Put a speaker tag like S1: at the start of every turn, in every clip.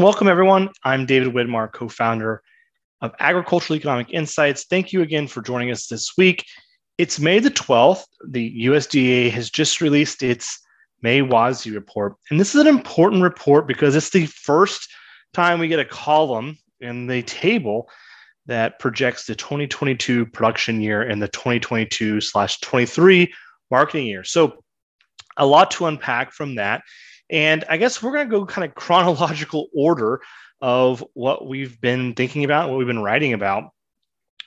S1: And welcome, everyone. I'm David Widmar, co founder of Agricultural Economic Insights. Thank you again for joining us this week. It's May the 12th. The USDA has just released its May WASDE report. And this is an important report because it's the first time we get a column in the table that projects the 2022 production year and the 2022 slash 23 marketing year. So, a lot to unpack from that. And I guess we're going to go kind of chronological order of what we've been thinking about, what we've been writing about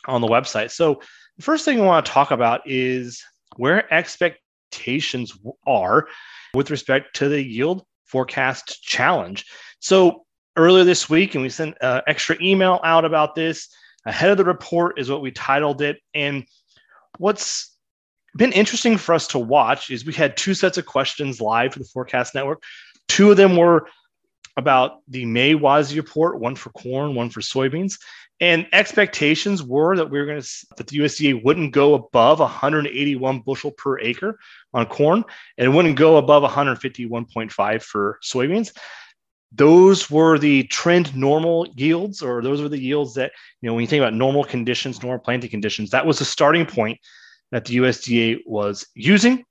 S1: on the website. So, the first thing I want to talk about is where expectations are with respect to the yield forecast challenge. So, earlier this week, and we sent an extra email out about this ahead of the report, is what we titled it. And what's been interesting for us to watch is we had two sets of questions live for the Forecast Network. Two of them were about the May WASDE report, one for corn, one for soybeans. And expectations were that we were going to that the USDA wouldn't go above 181 bushel per acre on corn, and it wouldn't go above 151.5 for soybeans. Those were the trend normal yields, or those were the yields that you know when you think about normal conditions, normal planting conditions. That was the starting point that the USDA was using.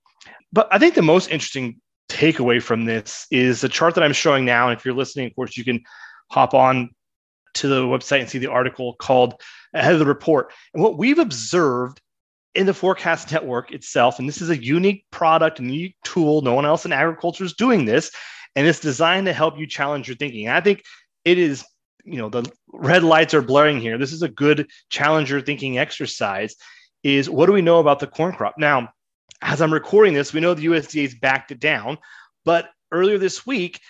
S1: But I think the most interesting takeaway from this is the chart that I'm showing now. And if you're listening, of course, you can hop on to the website and see the article called Ahead of the Report. And what we've observed in the forecast network itself, and this is a unique product, a unique tool. No one else in agriculture is doing this. And it's designed to help you challenge your thinking. And I think it is, you know, the red lights are blaring here. This is a good challenger thinking exercise is what do we know about the corn crop? Now, as I'm recording this, we know the USDA's backed it down, but earlier this week,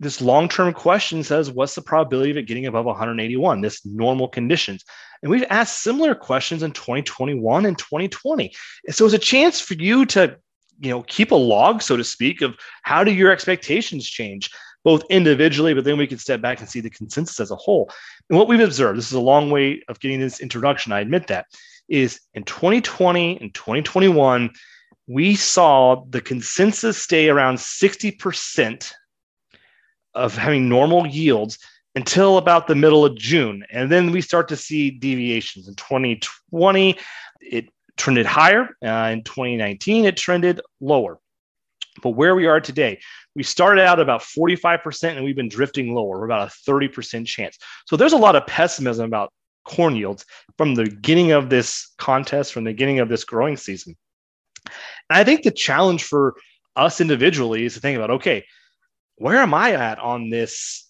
S1: this long-term question says, what's the probability of it getting above 181, this normal conditions? And we've asked similar questions in 2021 and 2020. And so it's a chance for you to, you know, keep a log, so to speak, of how do your expectations change, both individually, but then we can step back and see the consensus as a whole. And what we've observed, this is a long way of getting this introduction, I admit that, is in 2020 and 2021, we saw the consensus stay around 60% of having normal yields until about the middle of June. And then we start to see deviations. In 2020, it trended higher. Uh, in 2019, it trended lower. But where we are today, we started out about 45% and we've been drifting lower. We're about a 30% chance. So there's a lot of pessimism about corn yields from the beginning of this contest, from the beginning of this growing season. And I think the challenge for us individually is to think about okay, where am I at on this?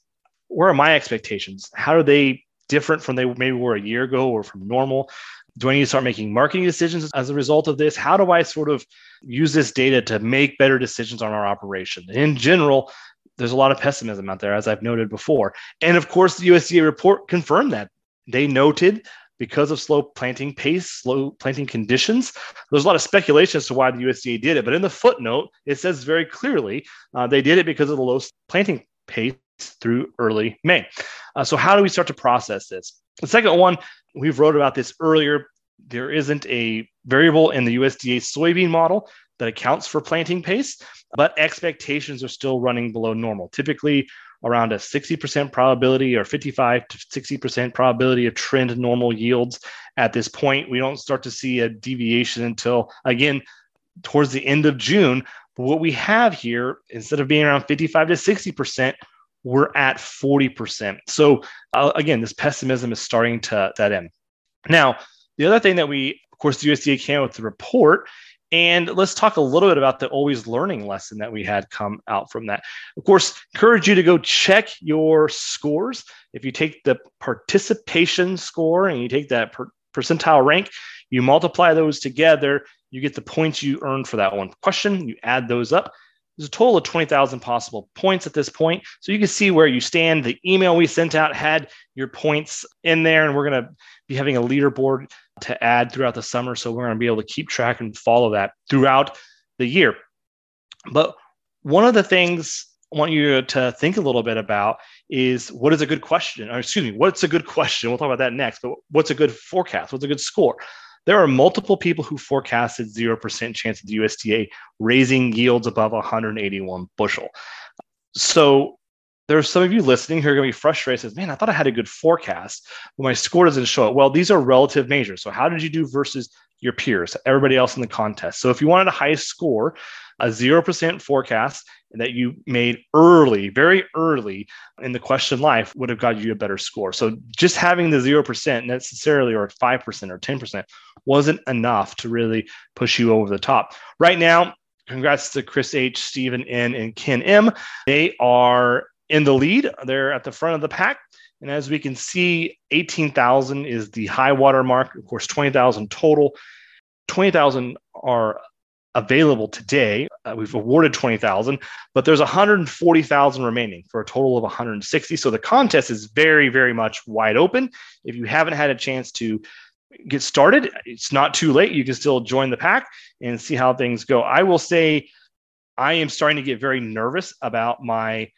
S1: Where are my expectations? How are they different from they maybe were a year ago or from normal? Do I need to start making marketing decisions as a result of this? How do I sort of use this data to make better decisions on our operation? In general, there's a lot of pessimism out there, as I've noted before. And of course, the USDA report confirmed that. They noted because of slow planting pace, slow planting conditions. There's a lot of speculation as to why the USDA did it, but in the footnote, it says very clearly uh, they did it because of the low planting pace through early May. Uh, so, how do we start to process this? The second one, we've wrote about this earlier. There isn't a variable in the USDA soybean model that accounts for planting pace, but expectations are still running below normal. Typically, around a 60% probability or 55 to 60% probability of trend normal yields at this point. We don't start to see a deviation until, again, towards the end of June. But what we have here, instead of being around 55 to 60%, we're at 40%. So, uh, again, this pessimism is starting to set in. Now, the other thing that we, of course, the USDA came with the report and let's talk a little bit about the always learning lesson that we had come out from that. Of course, encourage you to go check your scores. If you take the participation score and you take that per- percentile rank, you multiply those together, you get the points you earned for that one question, you add those up. There's a total of 20,000 possible points at this point. So you can see where you stand. The email we sent out had your points in there, and we're going to be having a leaderboard to add throughout the summer. So we're going to be able to keep track and follow that throughout the year. But one of the things I want you to think a little bit about is what is a good question? Or excuse me, what's a good question? We'll talk about that next. But what's a good forecast? What's a good score? There are multiple people who forecasted 0% chance of the USDA raising yields above 181 bushel. So there are some of you listening who are going to be frustrated says man i thought i had a good forecast but my score doesn't show it well these are relative measures so how did you do versus your peers? Everybody else in the contest. So if you wanted a high score a 0% forecast that you made early very early in the question life would have got you a better score. So just having the 0% necessarily or 5% or 10% wasn't enough to really push you over the top. Right now congrats to chris h stephen n and ken m. They are in the lead. They're at the front of the pack. And as we can see, 18,000 is the high water mark. Of course, 20,000 total. 20,000 are available today. Uh, we've awarded 20,000, but there's 140,000 remaining for a total of 160. So the contest is very, very much wide open. If you haven't had a chance to get started, it's not too late. You can still join the pack and see how things go. I will say I am starting to get very nervous about my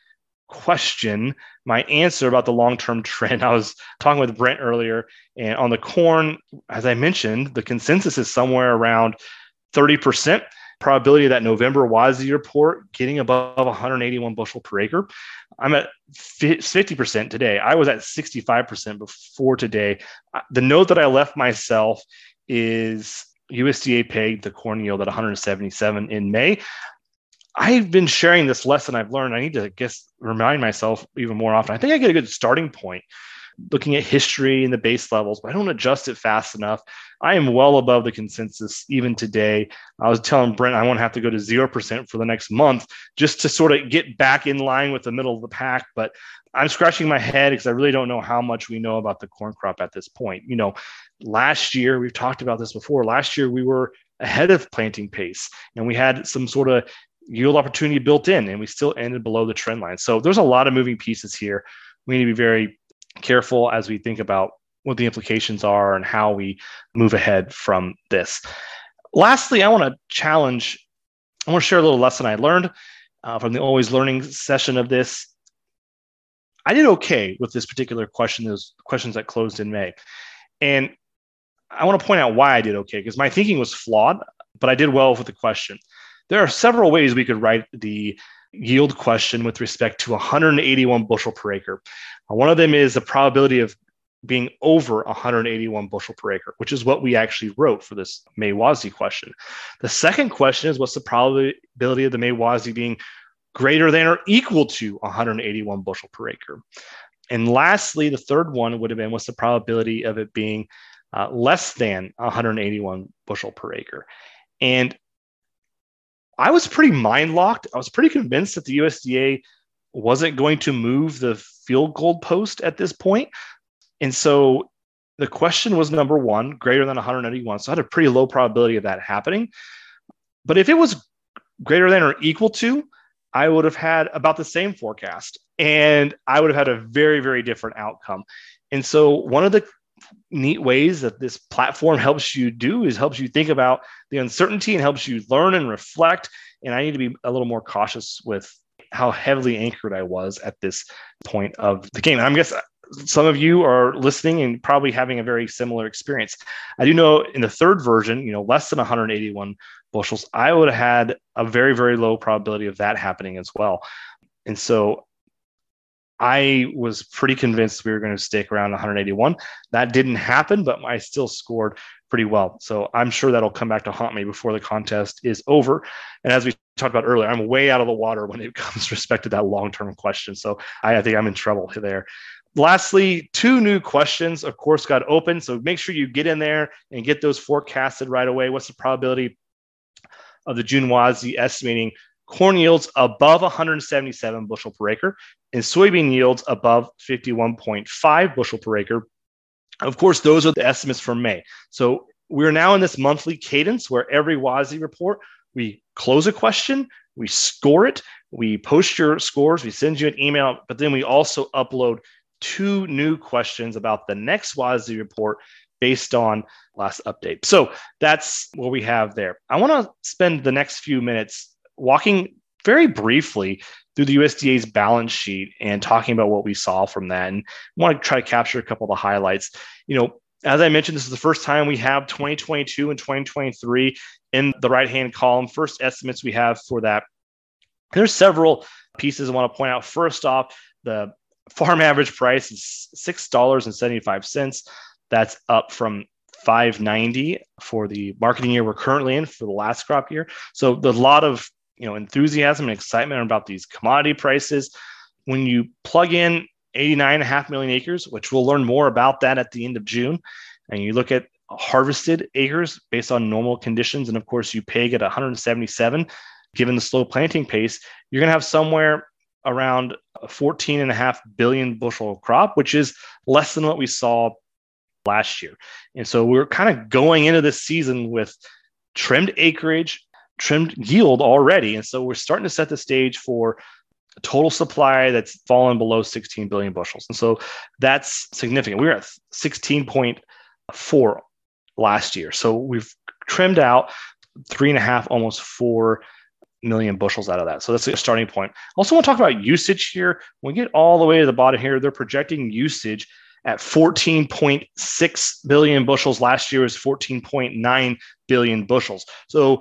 S1: question, my answer about the long term trend. I was talking with Brent earlier, and on the corn, as I mentioned, the consensus is somewhere around 30% probability that November WASDE report getting above 181 bushel per acre. I'm at 50% today. I was at 65% before today. The note that I left myself is USDA pegged the corn yield at 177 in May. I've been sharing this lesson I've learned. I need to I guess remind myself even more often. I think I get a good starting point looking at history and the base levels, but I don't adjust it fast enough. I am well above the consensus even today. I was telling Brent I won't have to go to 0% for the next month just to sort of get back in line with the middle of the pack. But I'm scratching my head because I really don't know how much we know about the corn crop at this point. You know, last year, we've talked about this before. Last year, we were ahead of planting pace and we had some sort of yield opportunity built in, and we still ended below the trend line. So there's a lot of moving pieces here. We need to be very careful as we think about what the implications are and how we move ahead from this. Lastly, I want to challenge, I want to share a little lesson I learned uh, from the always learning session of this. I did okay with this particular question, those questions that closed in May. And I want to point out why I did okay because my thinking was flawed, but I did well with the question. There are several ways we could write the yield question with respect to 181 bushel per acre. One of them is the probability of being over 181 bushel per acre, which is what we actually wrote for this May WASDE question. The second question is what's the probability of the May WASDE being greater than or equal to 181 bushel per acre? And lastly, the third one would have been what's the probability of it being uh, less than 181 bushel per acre? And I was pretty mind locked. I was pretty convinced that the USDA wasn't going to move the field goal post at this point. And so the question was number one, greater than 181. So I had a pretty low probability of that happening. But if it was greater than or equal to, I would have had about the same forecast and I would have had a very, very different outcome. And so one of the neat ways that this platform helps you do is helps you think about the uncertainty and helps you learn and reflect. And I need to be a little more cautious with how heavily anchored I was at this point of the game. I'm guess some of you are listening and probably having a very similar experience. I do know in the third version, you know, less than 181 bushels, I would have had a very, very low probability of that happening as well. And so I was pretty convinced we were going to stick around 181. That didn't happen, but I still scored pretty well. So I'm sure that'll come back to haunt me before the contest is over. And as we talked about earlier, I'm way out of the water when it comes respect to that long-term question. So I, I think I'm in trouble there. Lastly, two new questions, of course, got open. So make sure you get in there and get those forecasted right away. What's the probability of the June estimating corn yields above 177 bushel per acre and soybean yields above 51.5 bushel per acre. Of course, those are the estimates for May. So we're now in this monthly cadence where every WASDE report, we close a question, we score it, we post your scores, we send you an email, but then we also upload two new questions about the next WASDE report based on last update. So that's what we have there. I want to spend the next few minutes walking very briefly through the USDA's balance sheet and talking about what we saw from that. And I want to try to capture a couple of the highlights. You know, as I mentioned, this is the first time we have 2022 and 2023 in the right hand column. First estimates we have for that. There's several pieces I want to point out. First off, the farm average price is $6.75. That's up from 590 for the marketing year we're currently in for the last crop year. So a lot of you know enthusiasm and excitement about these commodity prices. When you plug in 89.5 million acres, which we'll learn more about that at the end of June, and you look at harvested acres based on normal conditions, and of course you peg at 177, given the slow planting pace, you're going to have somewhere around a 14 and a half billion bushel crop, which is less than what we saw last year. And so we're kind of going into this season with trimmed acreage, trimmed yield already. And so we're starting to set the stage for total supply that's fallen below 16 billion bushels. And so that's significant. We were at 16.4 last year. So we've trimmed out three and a half, almost four million bushels out of that. So that's a starting point. Also, want to talk about usage here. When we get all the way to the bottom here, they're projecting usage at 14.6 billion bushels. Last year was 14.9 billion bushels. So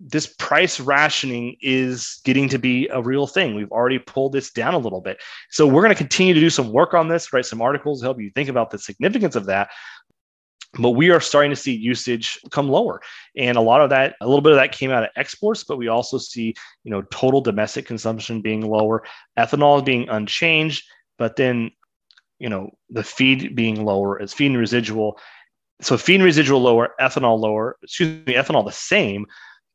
S1: this price rationing is getting to be a real thing. We've already pulled this down a little bit. So we're going to continue to do some work on this, write some articles help you think about the significance of that. But we are starting to see usage come lower. And a lot of that, a little bit of that came out of exports, but we also see, you know, total domestic consumption being lower, ethanol being unchanged, but then you know the feed being lower as feed and residual so feed and residual lower ethanol lower excuse me ethanol the same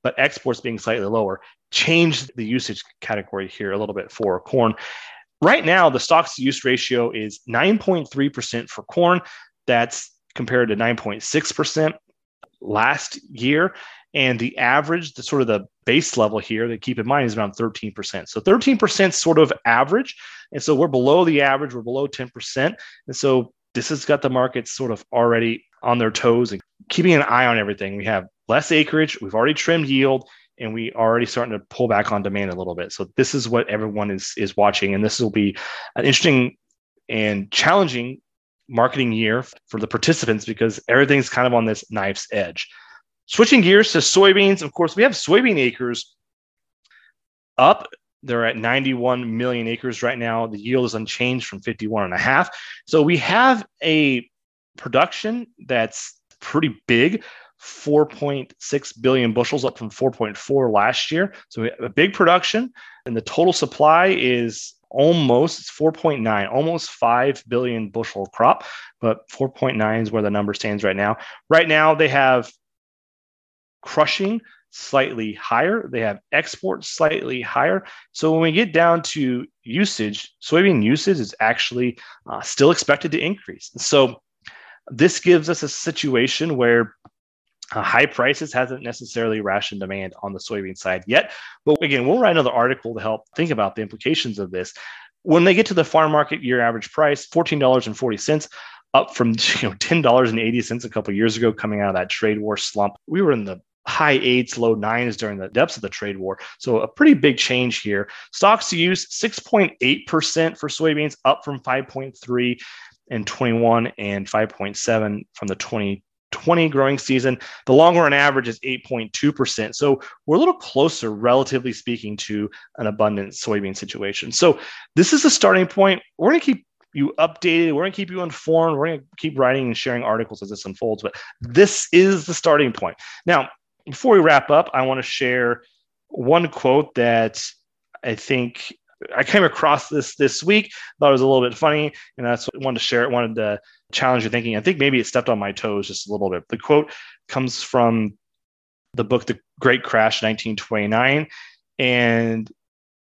S1: but exports being slightly lower changed the usage category here a little bit for corn right now the stocks to use ratio is 9.3% for corn that's compared to 9.6% last year and the average, the sort of the base level here that keep in mind is around 13%. So 13% sort of average. And so we're below the average, we're below 10%. And so this has got the markets sort of already on their toes and keeping an eye on everything. We have less acreage, we've already trimmed yield, and we are already starting to pull back on demand a little bit. So this is what everyone is is watching, and this will be an interesting and challenging marketing year for the participants because everything's kind of on this knife's edge. Switching gears to soybeans, of course, we have soybean acres up. They're at 91 million acres right now. The yield is unchanged from 51 and a half. So we have a production that's pretty big. 4.6 billion bushels up from 4.4 last year. So a big production and the total supply is almost it's 4.9 almost 5 billion bushel crop but 4.9 is where the number stands right now right now they have crushing slightly higher. They have exports slightly higher. So when we get down to usage, soybean usage is actually uh, still expected to increase. So this gives us a situation where uh, high prices hasn't necessarily rationed demand on the soybean side yet. But again, we'll write another article to help think about the implications of this. When they get to the farm market year average price, $14.40, up from you know $10.80 a couple years ago coming out of that trade war slump. We were in the high eights, low nines during the depths of the trade war. So a pretty big change here. Stocks to use 6.8% for soybeans, up from 5.3 and 21 and 5.7 from the 2020 growing season. The long run average is 8.2%. So we're a little closer, relatively speaking, to an abundant soybean situation. So this is the starting point. We're going to keep you updated. We're going to keep you informed. We're going to keep writing and sharing articles as this unfolds. But this is the starting point. Now, before we wrap up, I want to share one quote that I think I came across this this week. Thought it was a little bit funny, and that's what I wanted to share. It wanted to challenge your thinking. I think maybe it stepped on my toes just a little bit. The quote comes from the book The Great Crash, 1929, and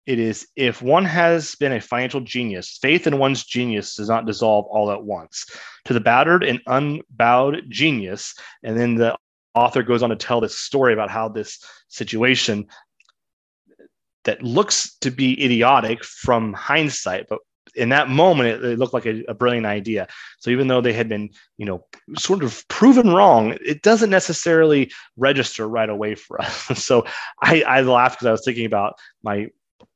S1: it is if one has been a financial genius, faith in one's genius does not dissolve all at once. To the battered and unbowed genius, and then the author goes on to tell this story about how this situation that looks to be idiotic from hindsight, but in that moment it, it looked like a, a, brilliant idea. So even though they had been, you know, sort of proven wrong, it doesn't necessarily register right away for us. so I, I laughed because I was thinking about my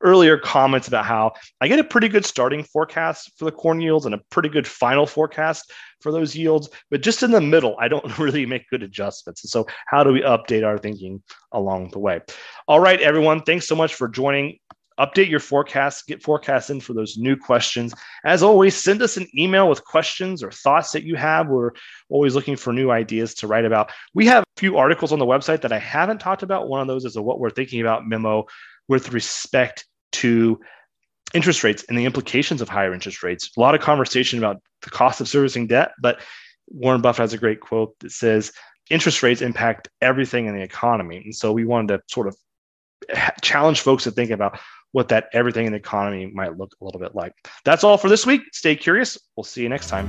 S1: earlier comments about how I get a pretty good starting forecast for the corn yields and a pretty good final forecast for those yields. But just in the middle, I don't really make good adjustments. And so, how do we update our thinking along the way? All right, everyone. Thanks so much for joining update your forecasts, get forecasts in for those new questions. As always, send us an email with questions or thoughts that you have. We're always looking for new ideas to write about. We have a few articles on the website that I haven't talked about. One of those is a what we're thinking about memo with respect to interest rates and the implications of higher interest rates. A lot of conversation about the cost of servicing debt, but Warren Buffett has a great quote that says interest rates impact everything in the economy. And so we wanted to sort of challenge folks to think about what that everything in the economy might look a little bit like. That's all for this week. Stay curious. We'll see you next time.